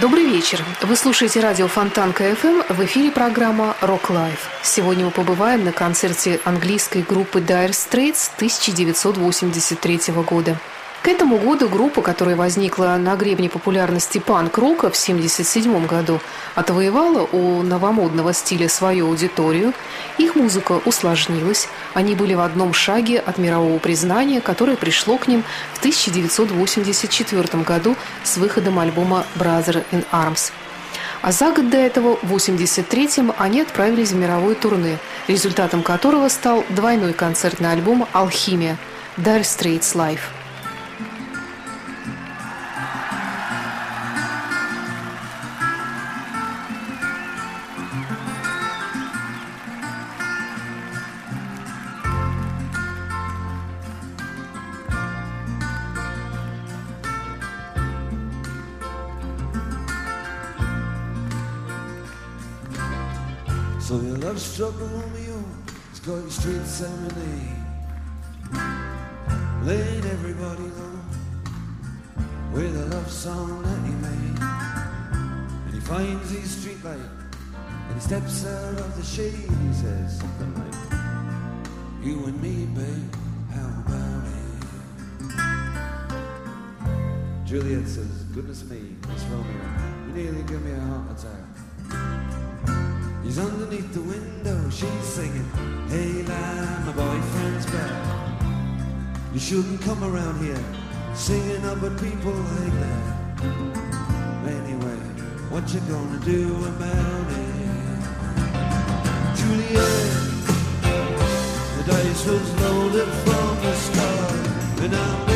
Добрый вечер. Вы слушаете радио Фонтанка FM. В эфире программа Rock Life. Сегодня мы побываем на концерте английской группы Dire Straits 1983 года. К этому году группа, которая возникла на гребне популярности панк-рока в 1977 году, отвоевала у новомодного стиля свою аудиторию, их музыка усложнилась, они были в одном шаге от мирового признания, которое пришло к ним в 1984 году с выходом альбома «Brother in Arms». А за год до этого, в 1983-м, они отправились в мировое турне, результатом которого стал двойной концертный альбом «Алхимия» – «Dire Straits Life». So your love struck a Romeo, oh, it's got you straight serenade. Laying everybody low with a love song that he made. And he finds his street light and he steps out of the shade. He says something like, You and me, babe, how about it? Juliet says, Goodness me, Miss Romeo, you nearly give me a heart attack. He's underneath the window, she's singing, Hey lad, my boyfriend's back. You shouldn't come around here singing about people like that. Anyway, what you gonna do about it? Juliet, the dice was loaded from the start, and I'm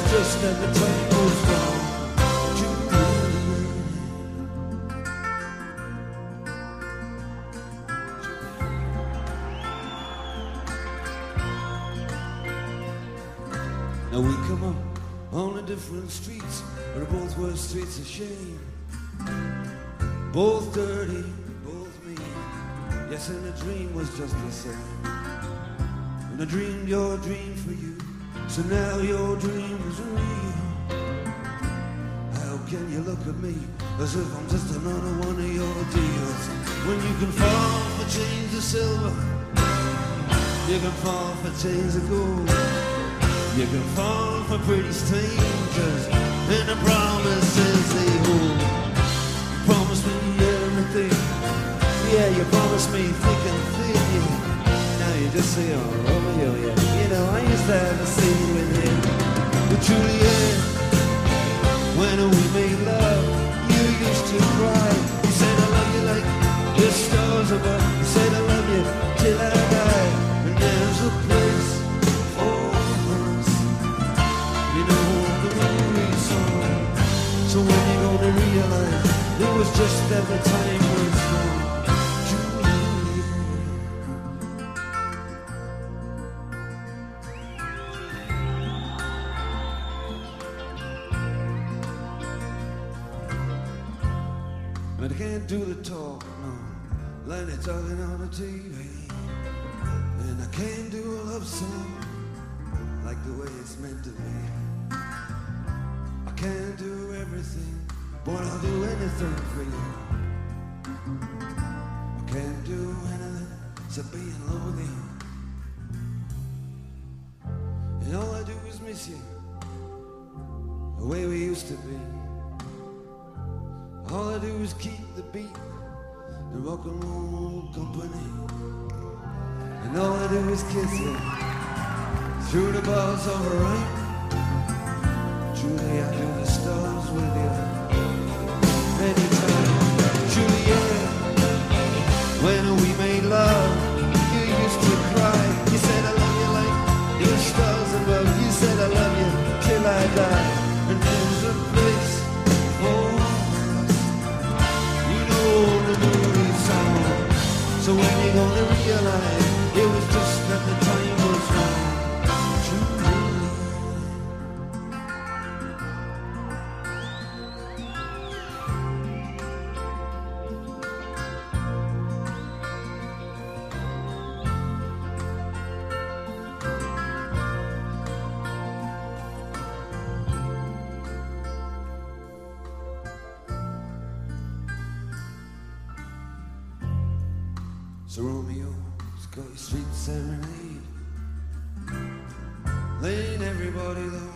was just that the time was wrong. Juliet. Now we come up on the different streets, and both were streets of shame. Both dirty, both mean. Yes, and the dream was just the same. And I dreamed your dream for you, so now your dream is real. How can you look at me as if I'm just another one of your deals? When you can fall for chains of silver, you can fall for chains of gold. You can fall for pretty strangers, and the promises they hold. You promised me everything. Yeah, you promised me just say, oh, oh Romeo, yeah. You know, I used to have a scene with him. But Juliet, when we made love, you used to cry. You said, I love you like the stars above. You said, I love you till I die. And there's a place for us. You know the movie song. So when you gonna realize it was just that the time was to be. I can't do everything, but I'll do anything for you. I can't do anything except be in love with you. And all I do is miss you, the way we used to be. All I do is keep the beat, the rock and roll company. And all I do is kiss you through the bars of a right. Julie, I knew the stars with you. Many times, Juliet, when we made love, you used to cry. You said I love you like the stars above. You said I love you till I die. And there's a place for us. You know the movie song. So when you gonna realize? So Romeo's got your sweet serenade, laying everybody low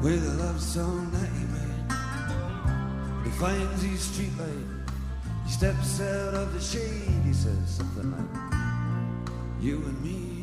with a love song that he made. He finds his streetlight, he steps out of the shade, he says something like, "You and me."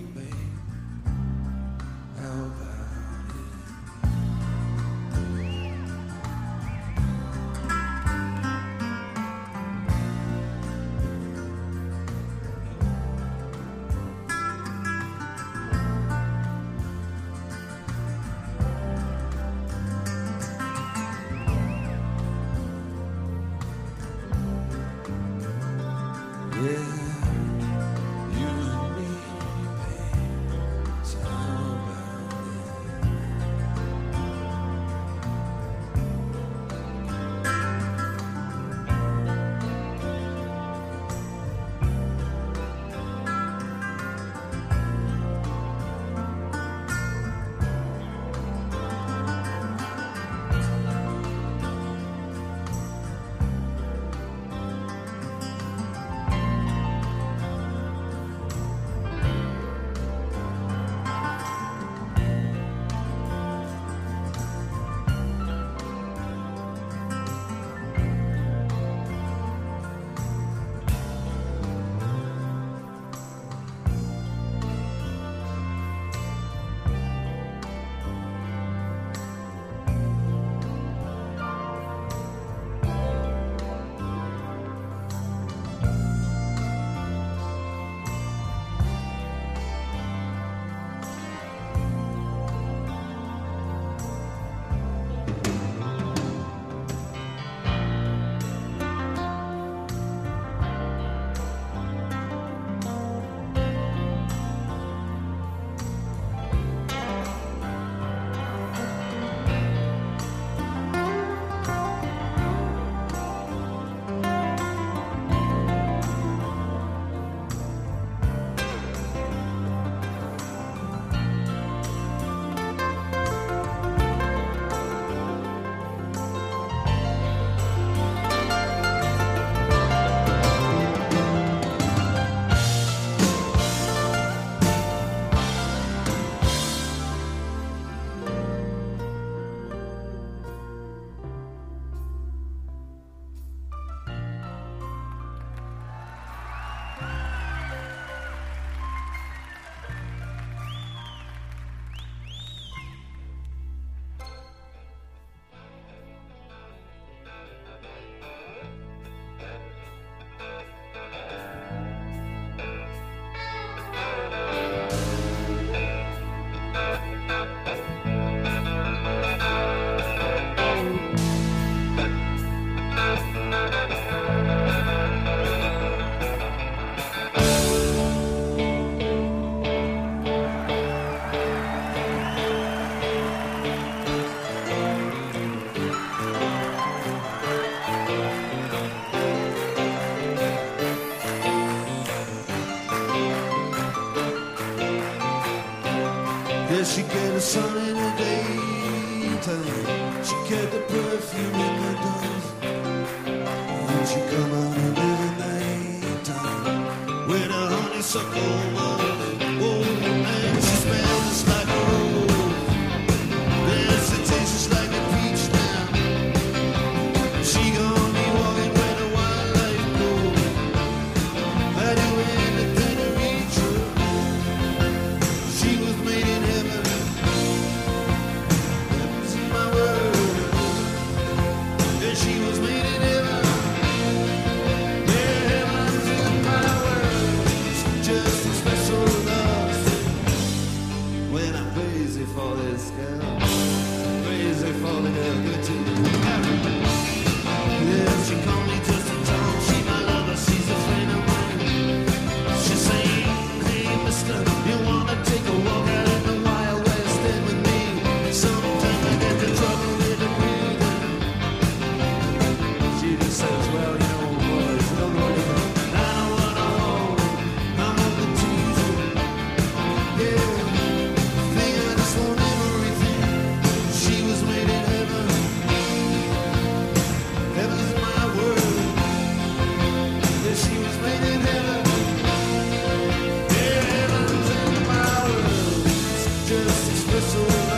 Pensacola. so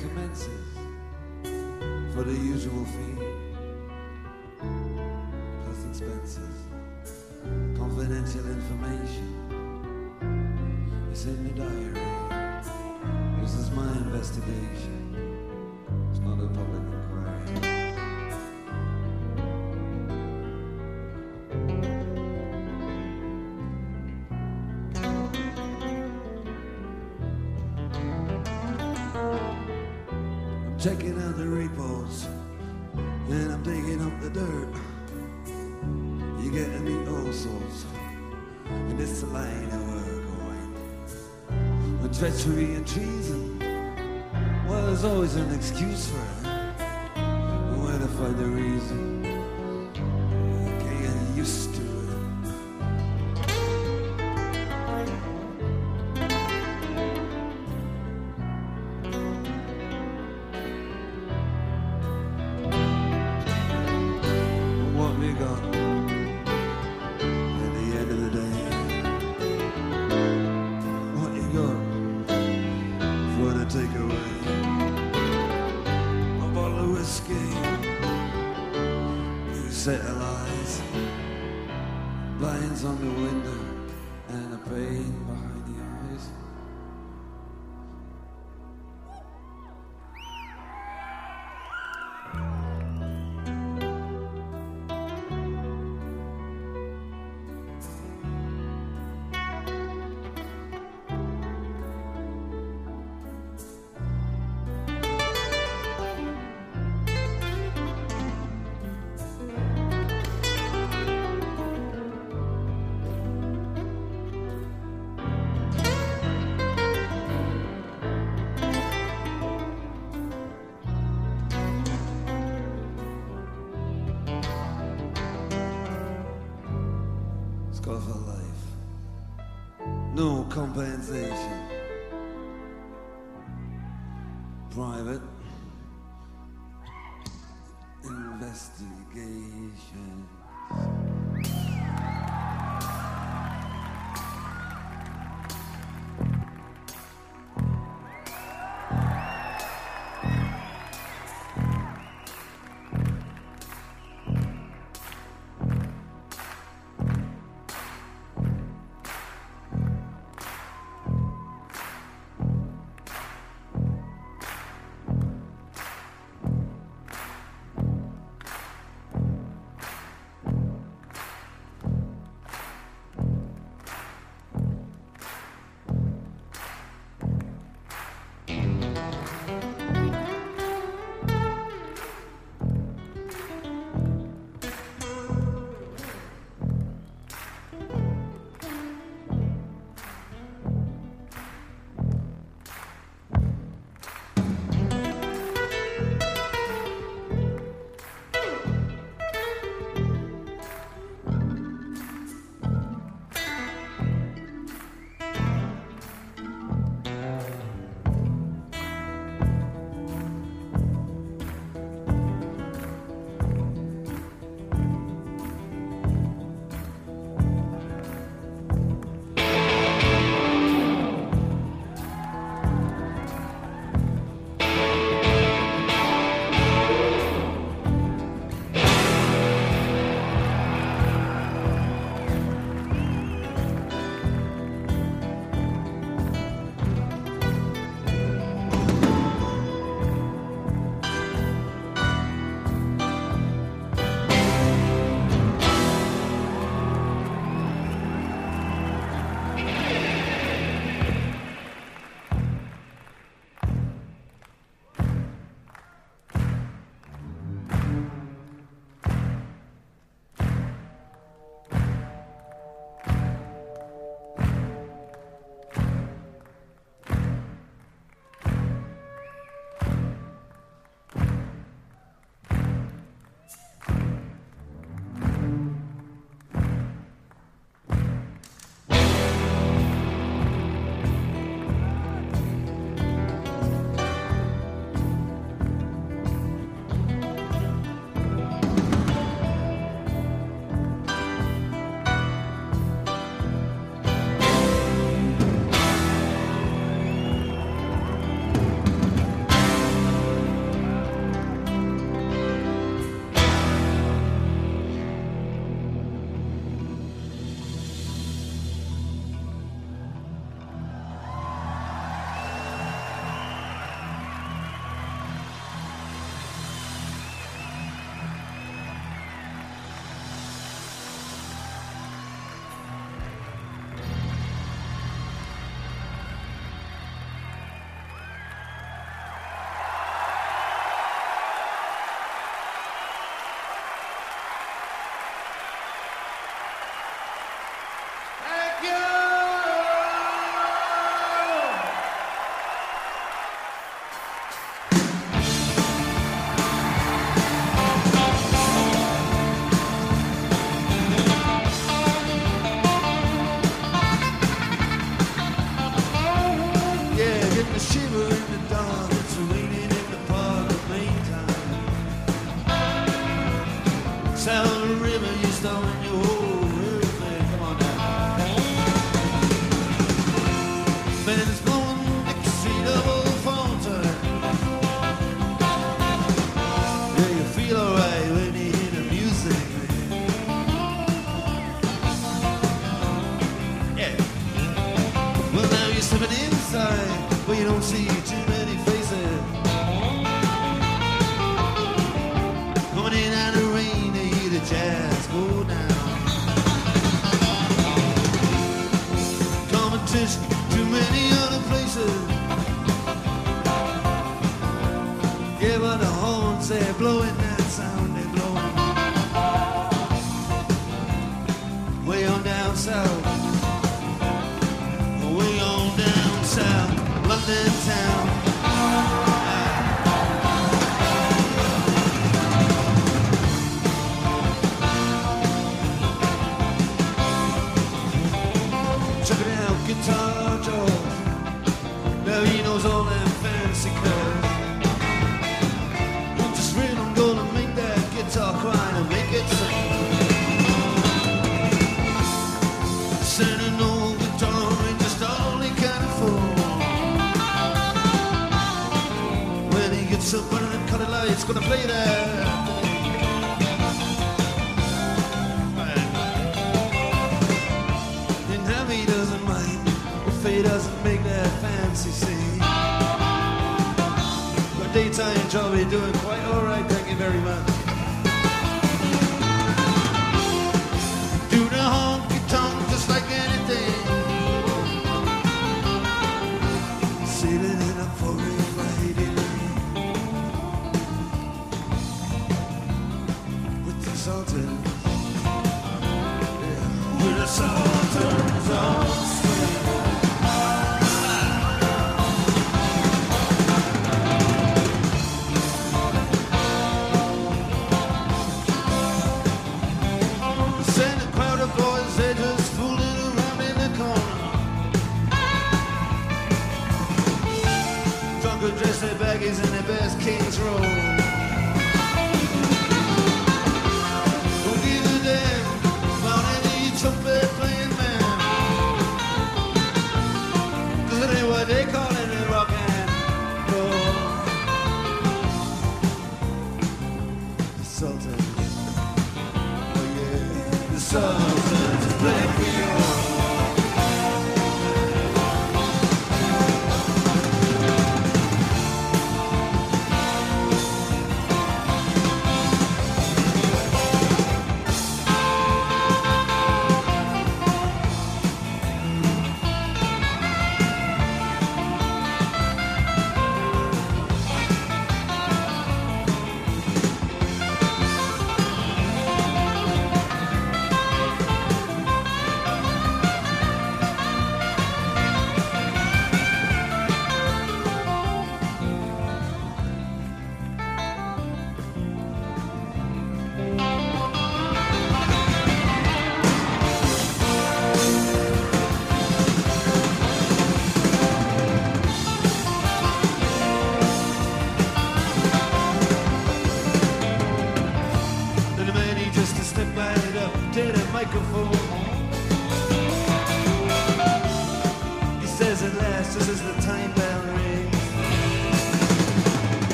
commences for the usual fee. Plus expenses, confidential information. It's in the diary. This is my investigation. Checking out the repos, and I'm digging up the dirt. You're getting me all sorts, and the line of we're going. With treachery and treason, there's always an excuse for it.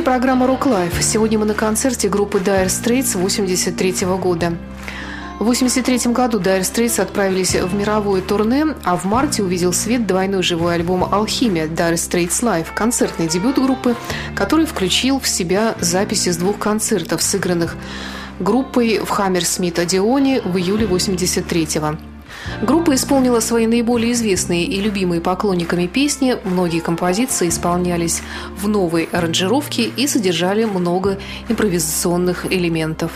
Эфире программа «Рок Лайф». Сегодня мы на концерте группы Dire Straits 83 -го года. В 1983 году Dire Straits отправились в мировое турне, а в марте увидел свет двойной живой альбом «Алхимия» Dire Straits Live, концертный дебют группы, который включил в себя записи с двух концертов, сыгранных группой в Хаммерсмит Одеоне в июле 83 -го. Группа исполнила свои наиболее известные и любимые поклонниками песни. Многие композиции исполнялись в новой аранжировке и содержали много импровизационных элементов.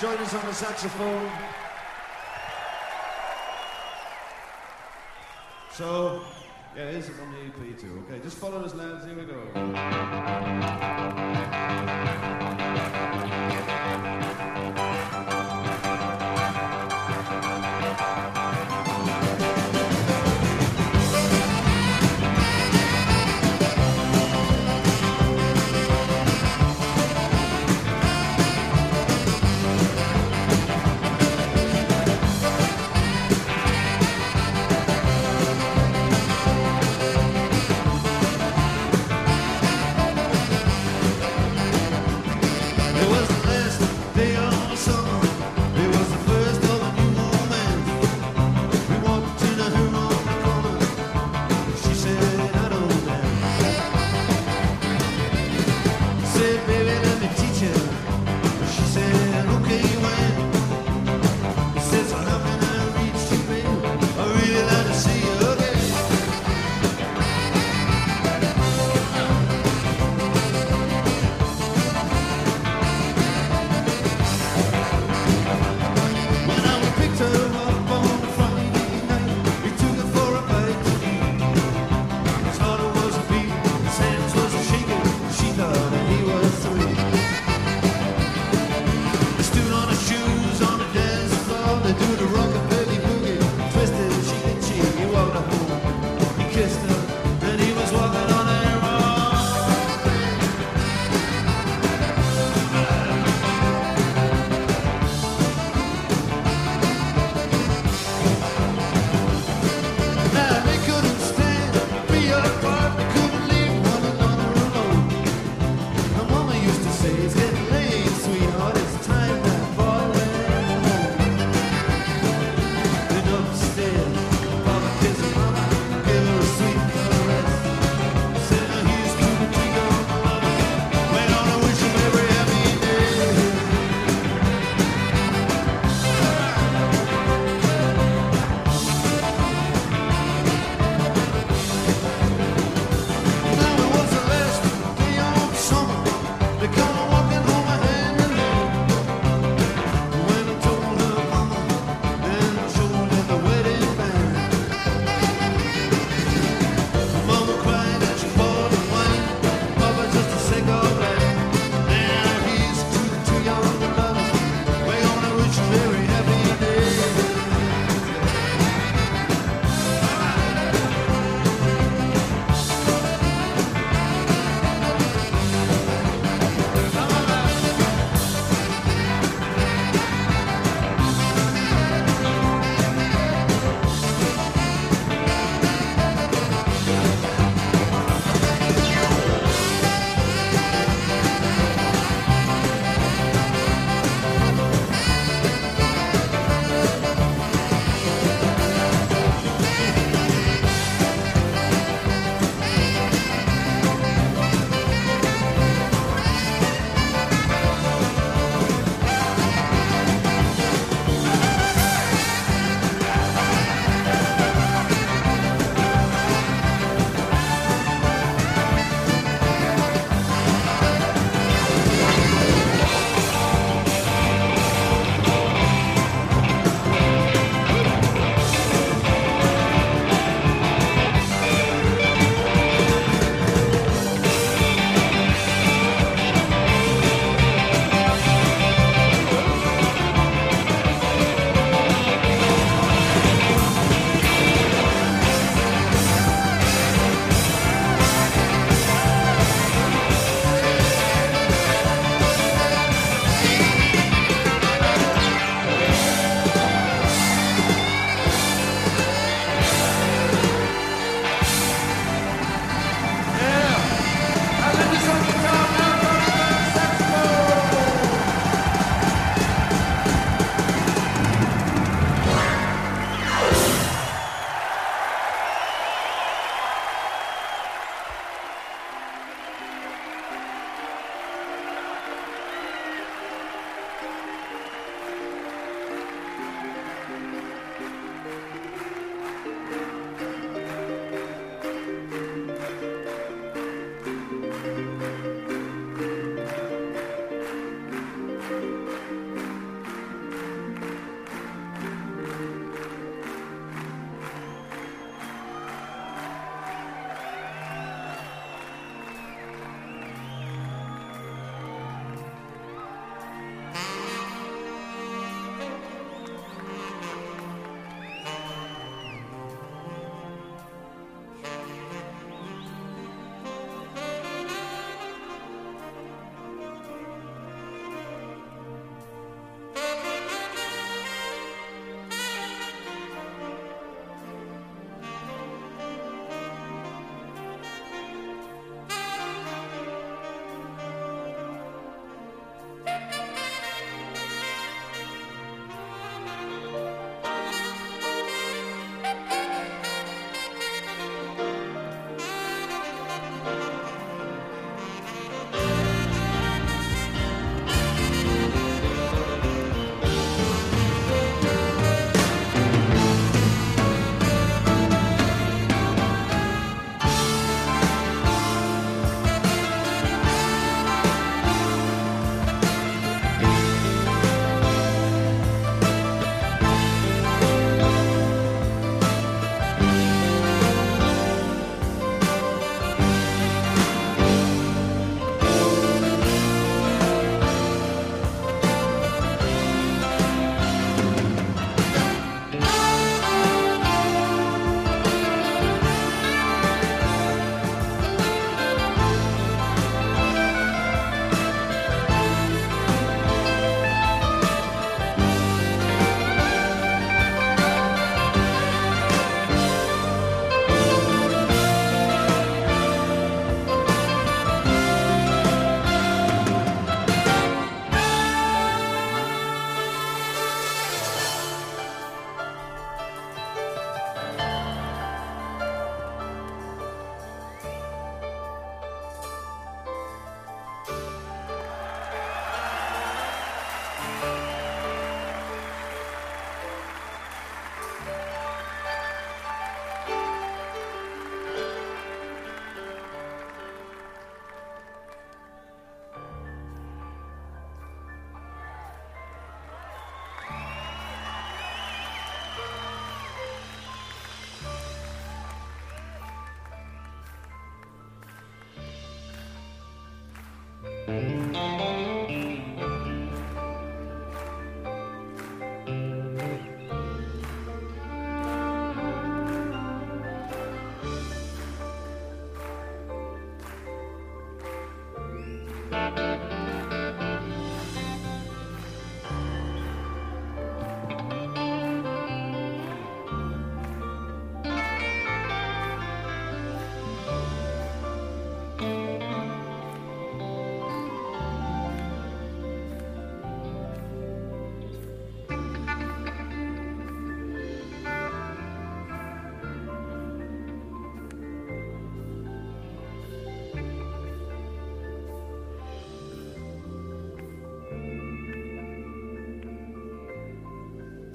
Join us on the saxophone. So, yeah, it from the EP too. Okay, just follow us, lads. Here we go.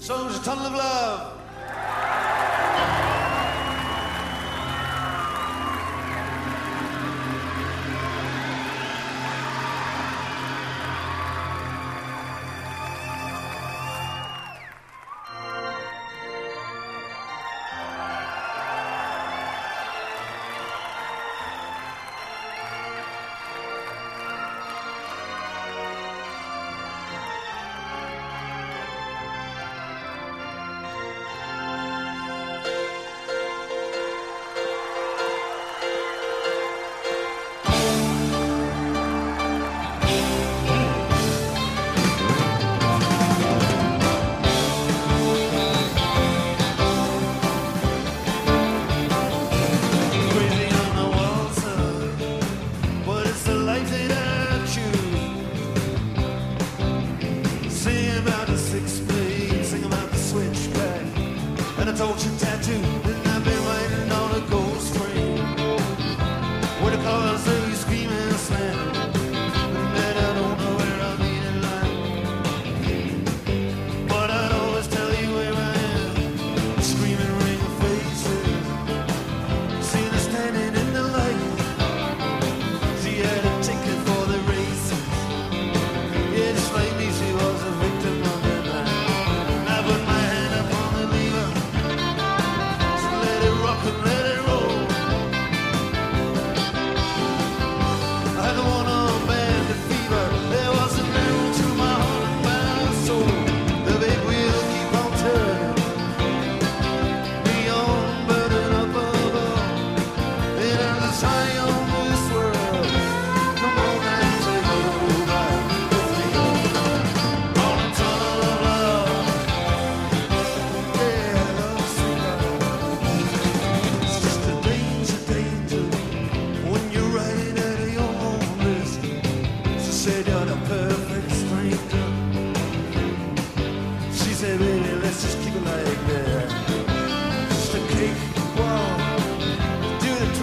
Song's a tunnel of love.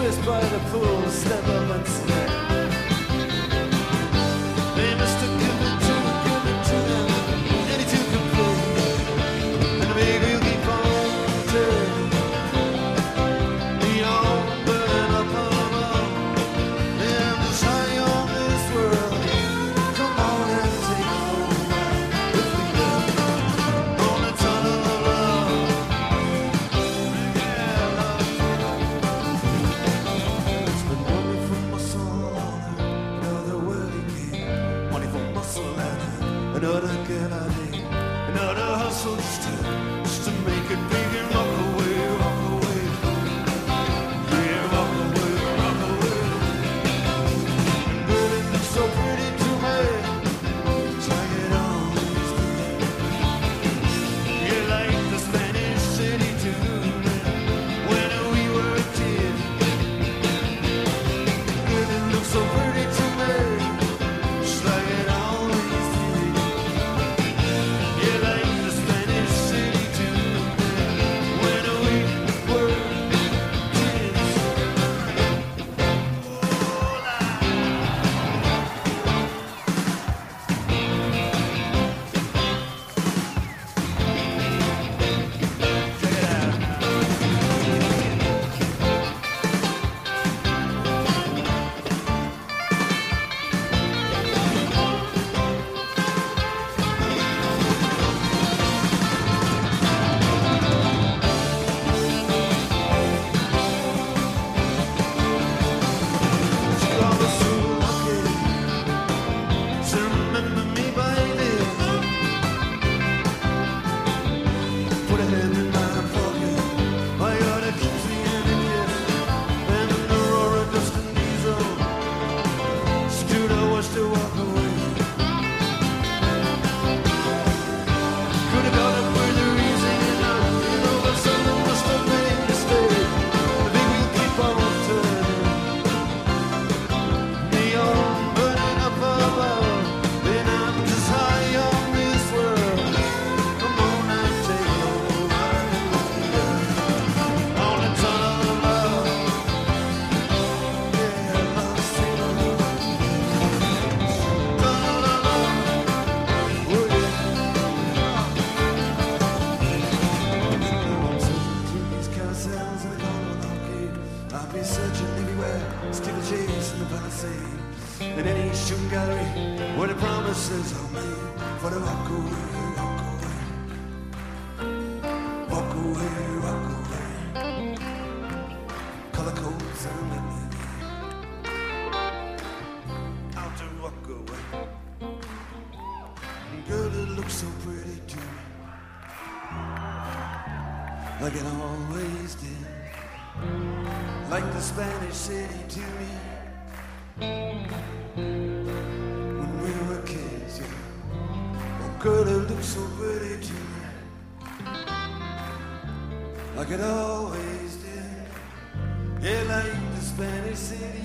Just by the pool, step up and sing. I've been searching everywhere, still chasing the palisade. In any shooting gallery where the promises are made for the walk away, walk away, walk away, walk away. Color codes and memory. Out to walk away. Girl, it looks so pretty to me, like it always the Spanish city to me. When we were kids, yeah. Oh, girl, it looks so pretty to me, like it always did. Yeah, like the Spanish city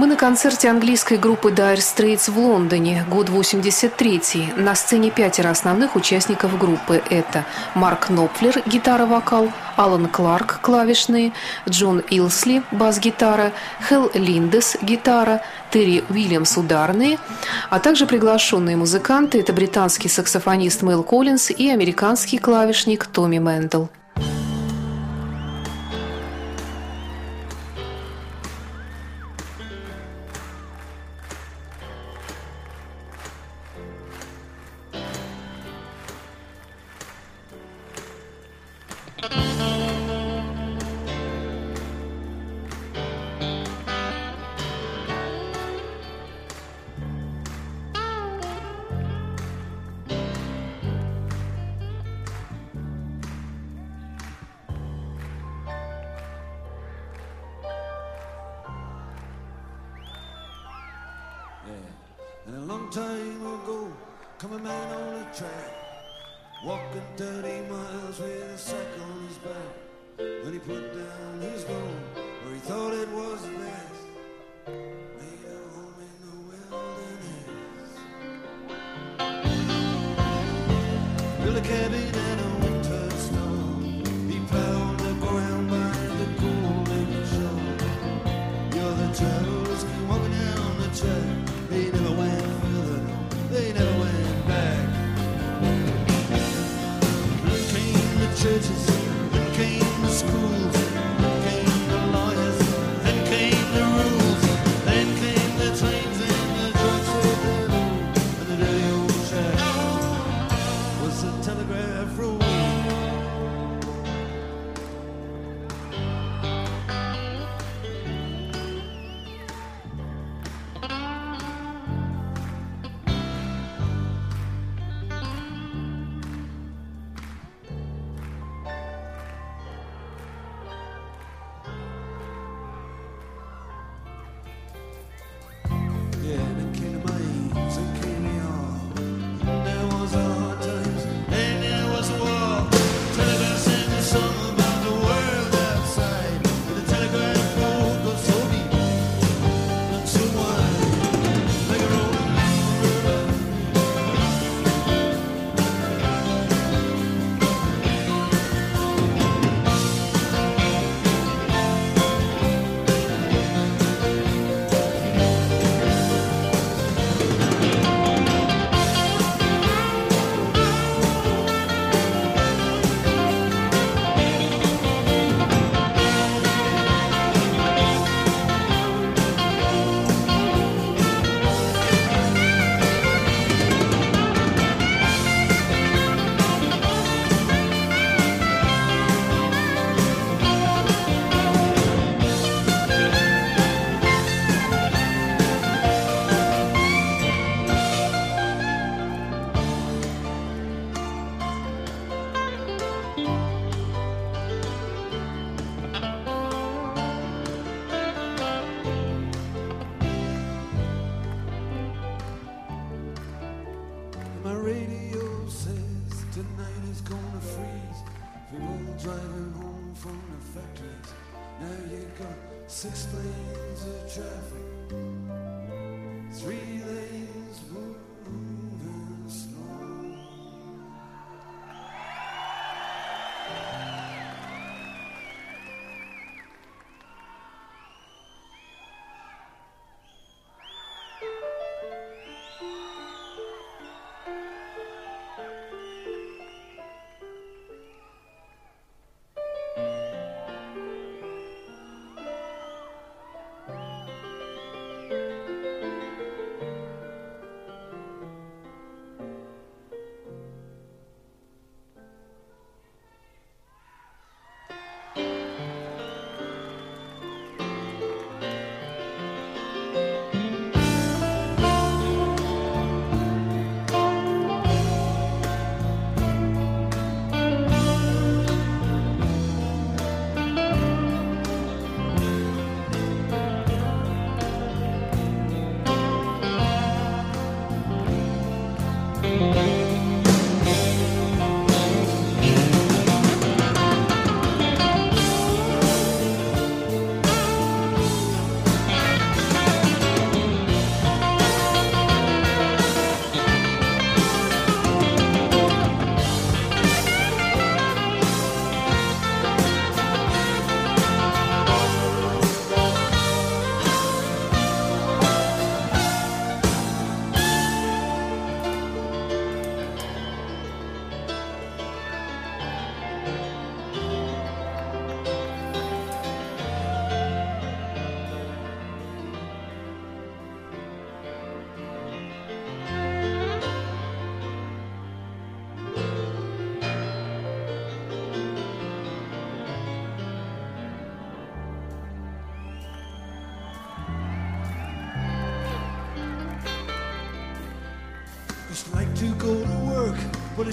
Мы на концерте английской группы Dire Straits в Лондоне, год 83 На сцене пятеро основных участников группы. Это Марк Нопфлер, гитара-вокал, Алан Кларк, клавишные, Джон Илсли, бас-гитара, Хелл Линдес, гитара, Терри Уильямс, ударные, а также приглашенные музыканты – это британский саксофонист Мэл Коллинз и американский клавишник Томми Мэндл.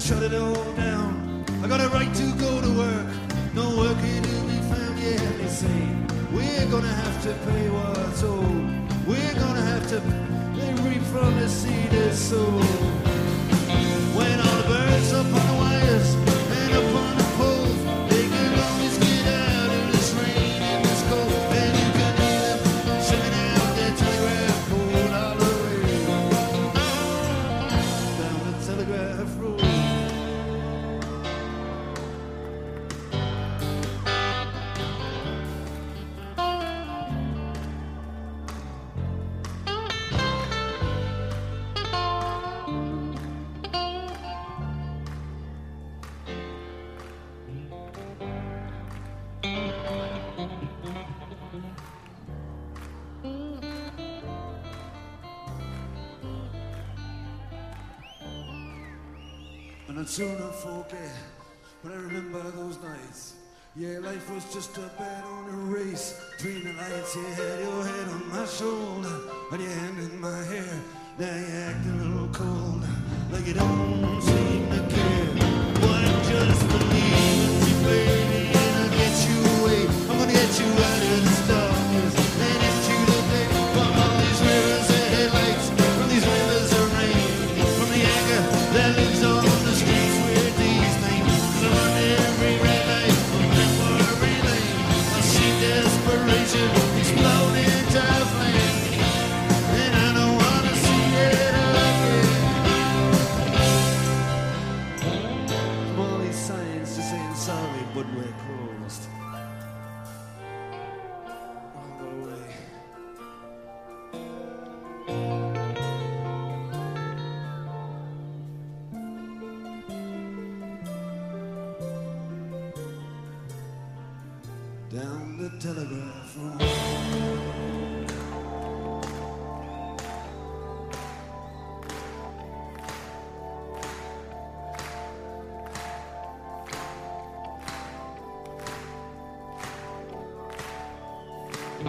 to shut it all down. I got a right to go to work. No working here to be found, yeah, they say. We're gonna have to pay Soon I forget. But I remember those nights. Yeah, life was just a bad.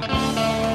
Música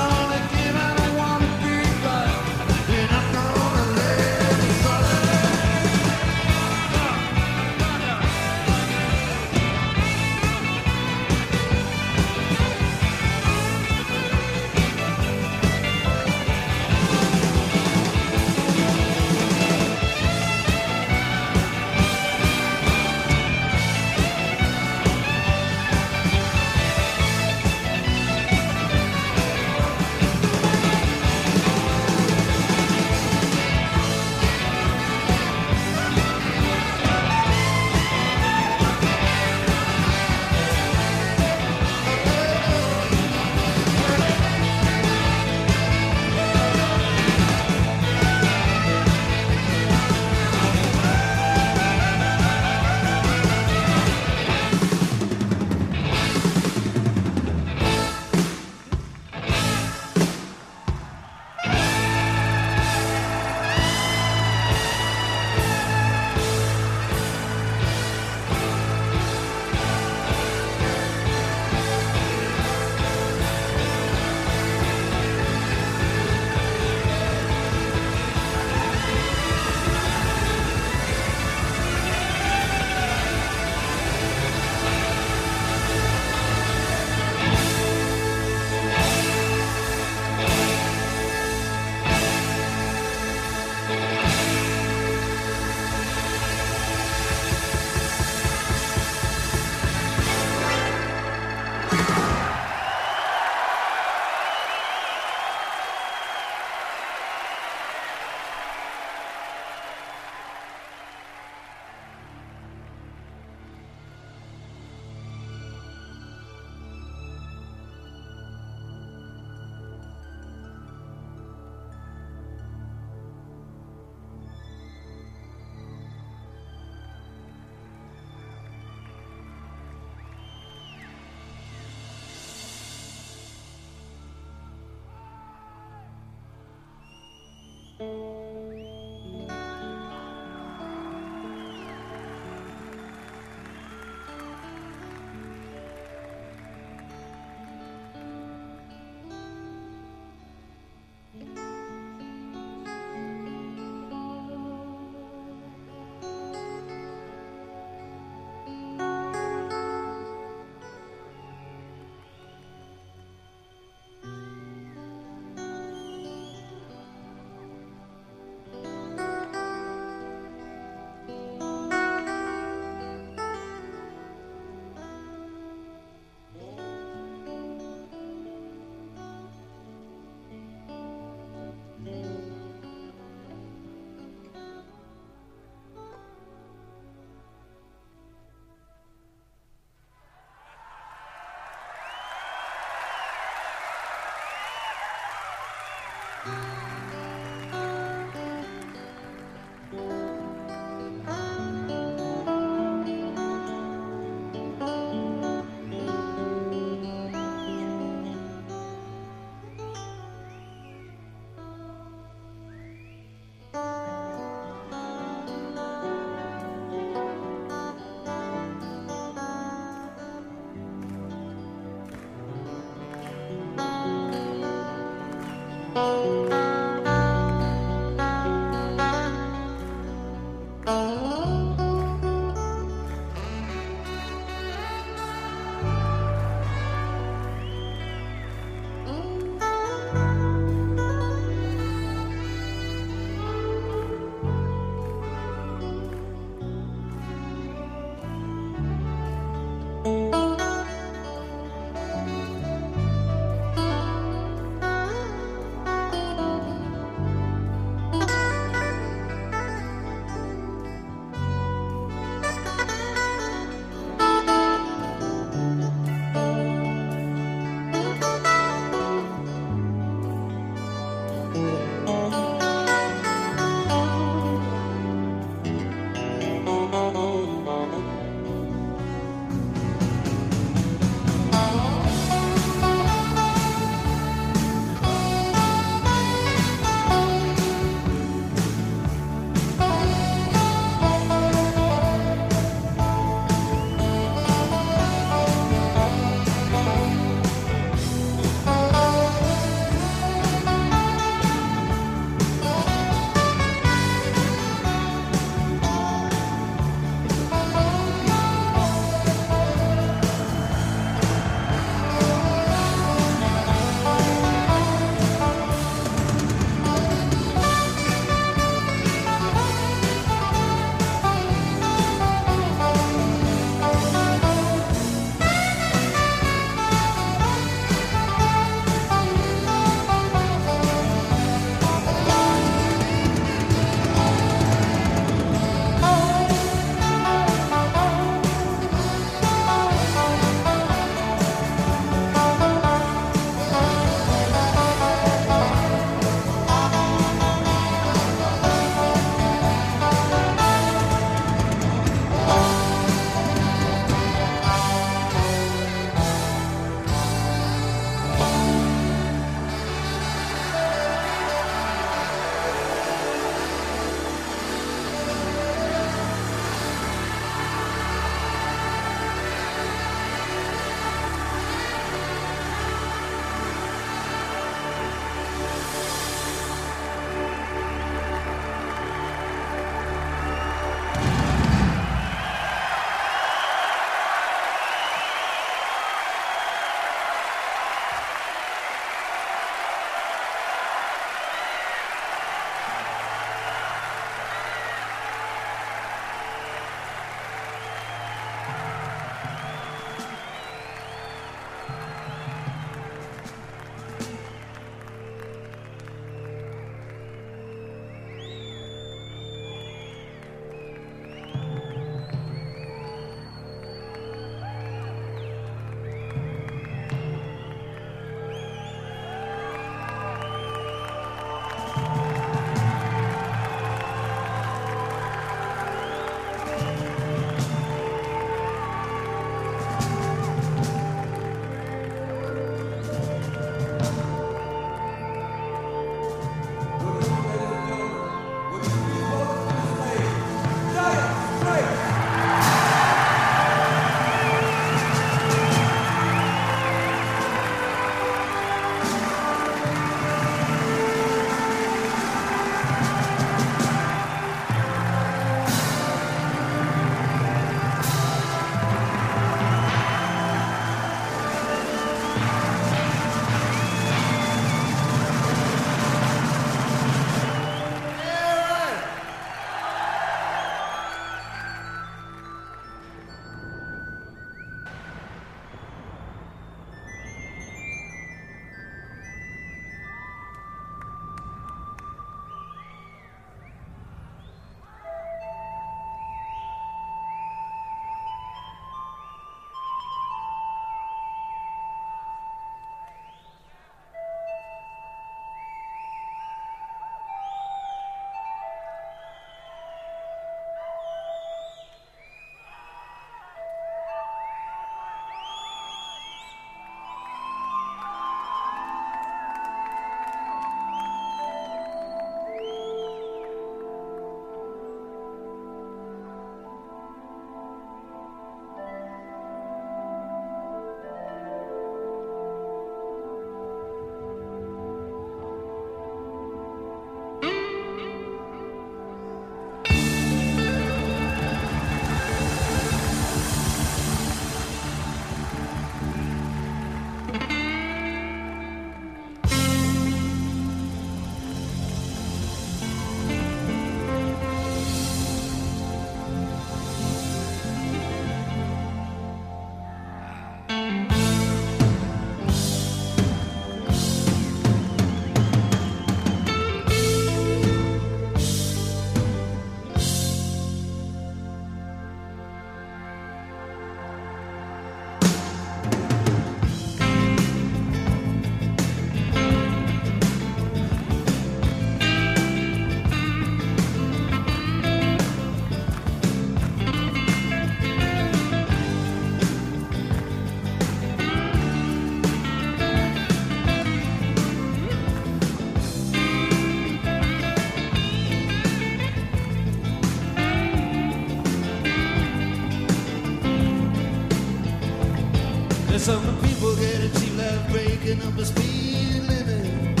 Life up the speed limit,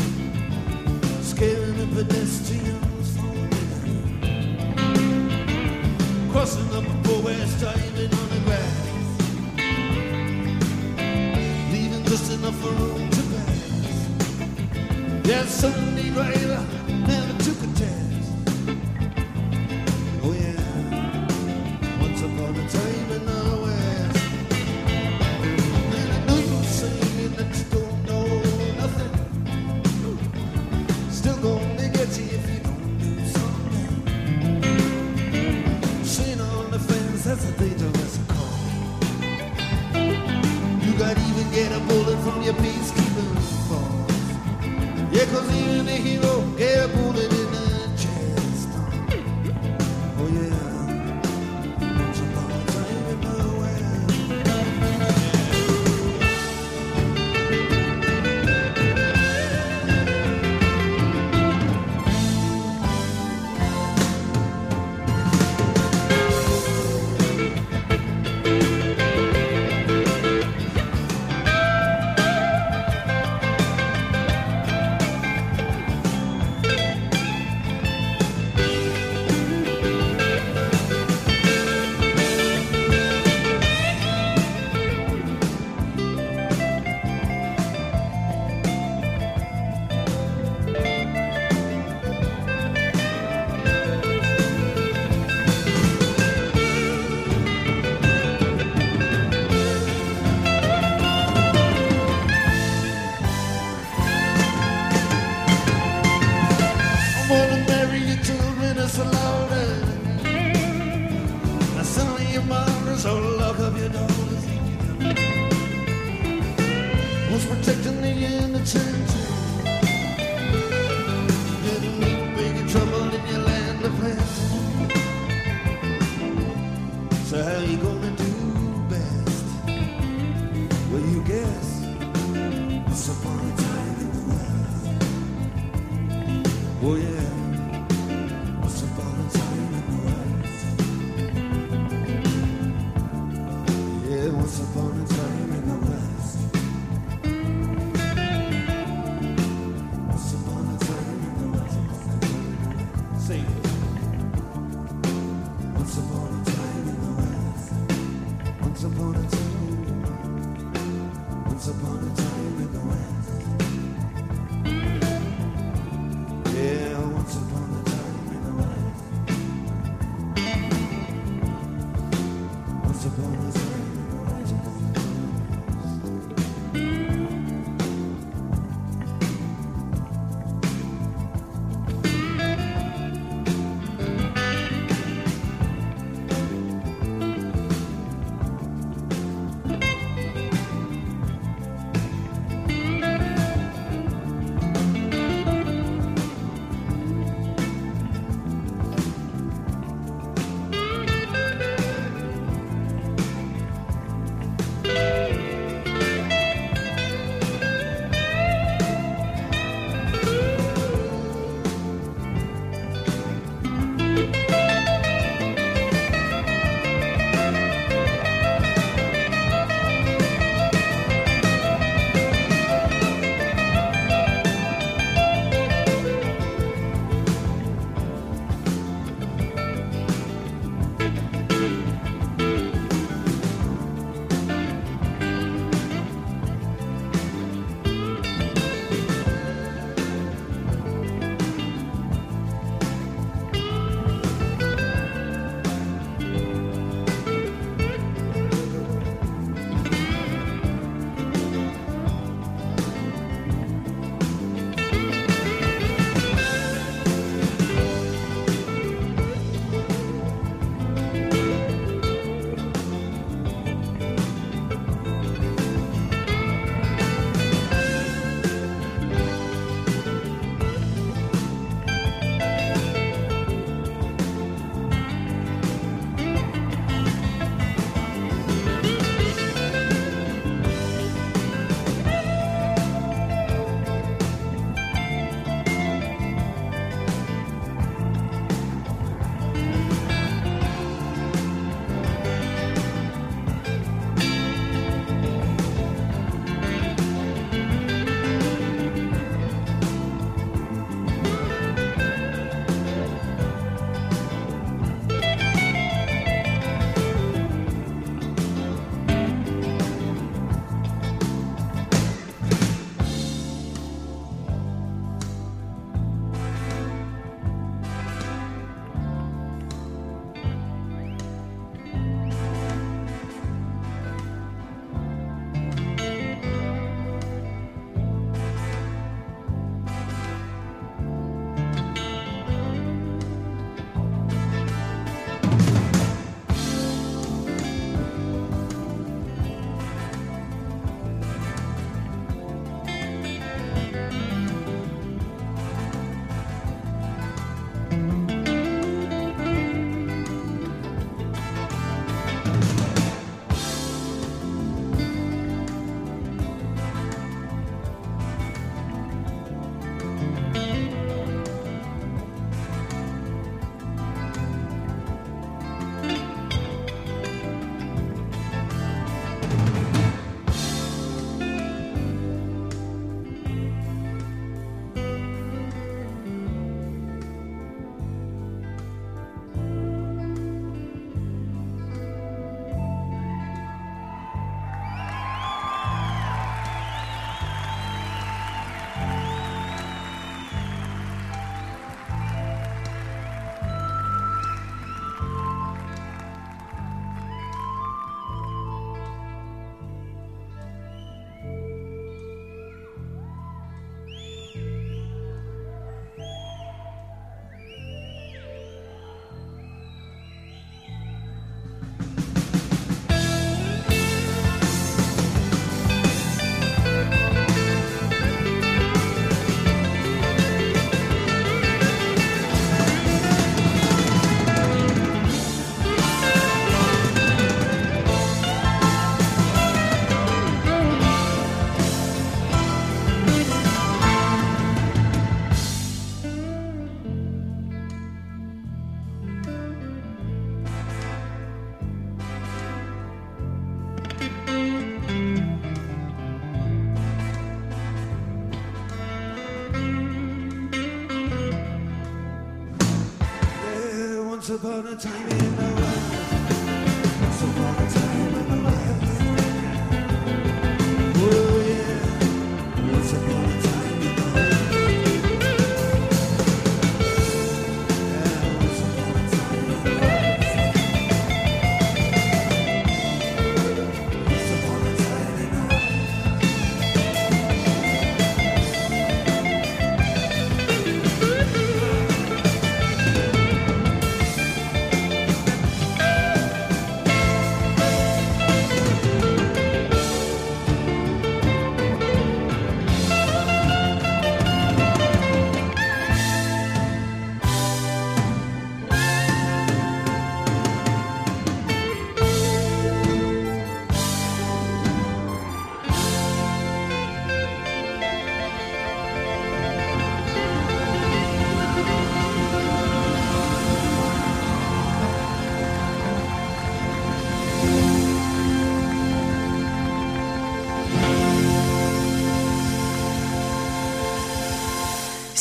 scaring the pedestrians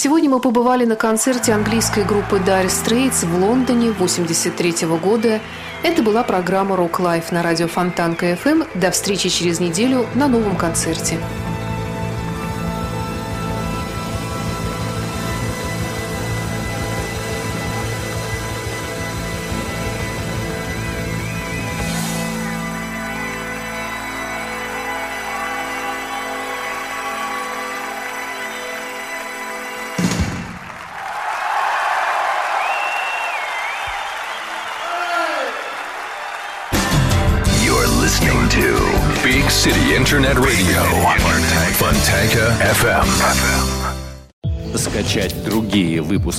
Сегодня мы побывали на концерте английской группы Dire Straits в Лондоне 1983 года. Это была программа Rock Life на радио Фонтанка FM. До встречи через неделю на новом концерте.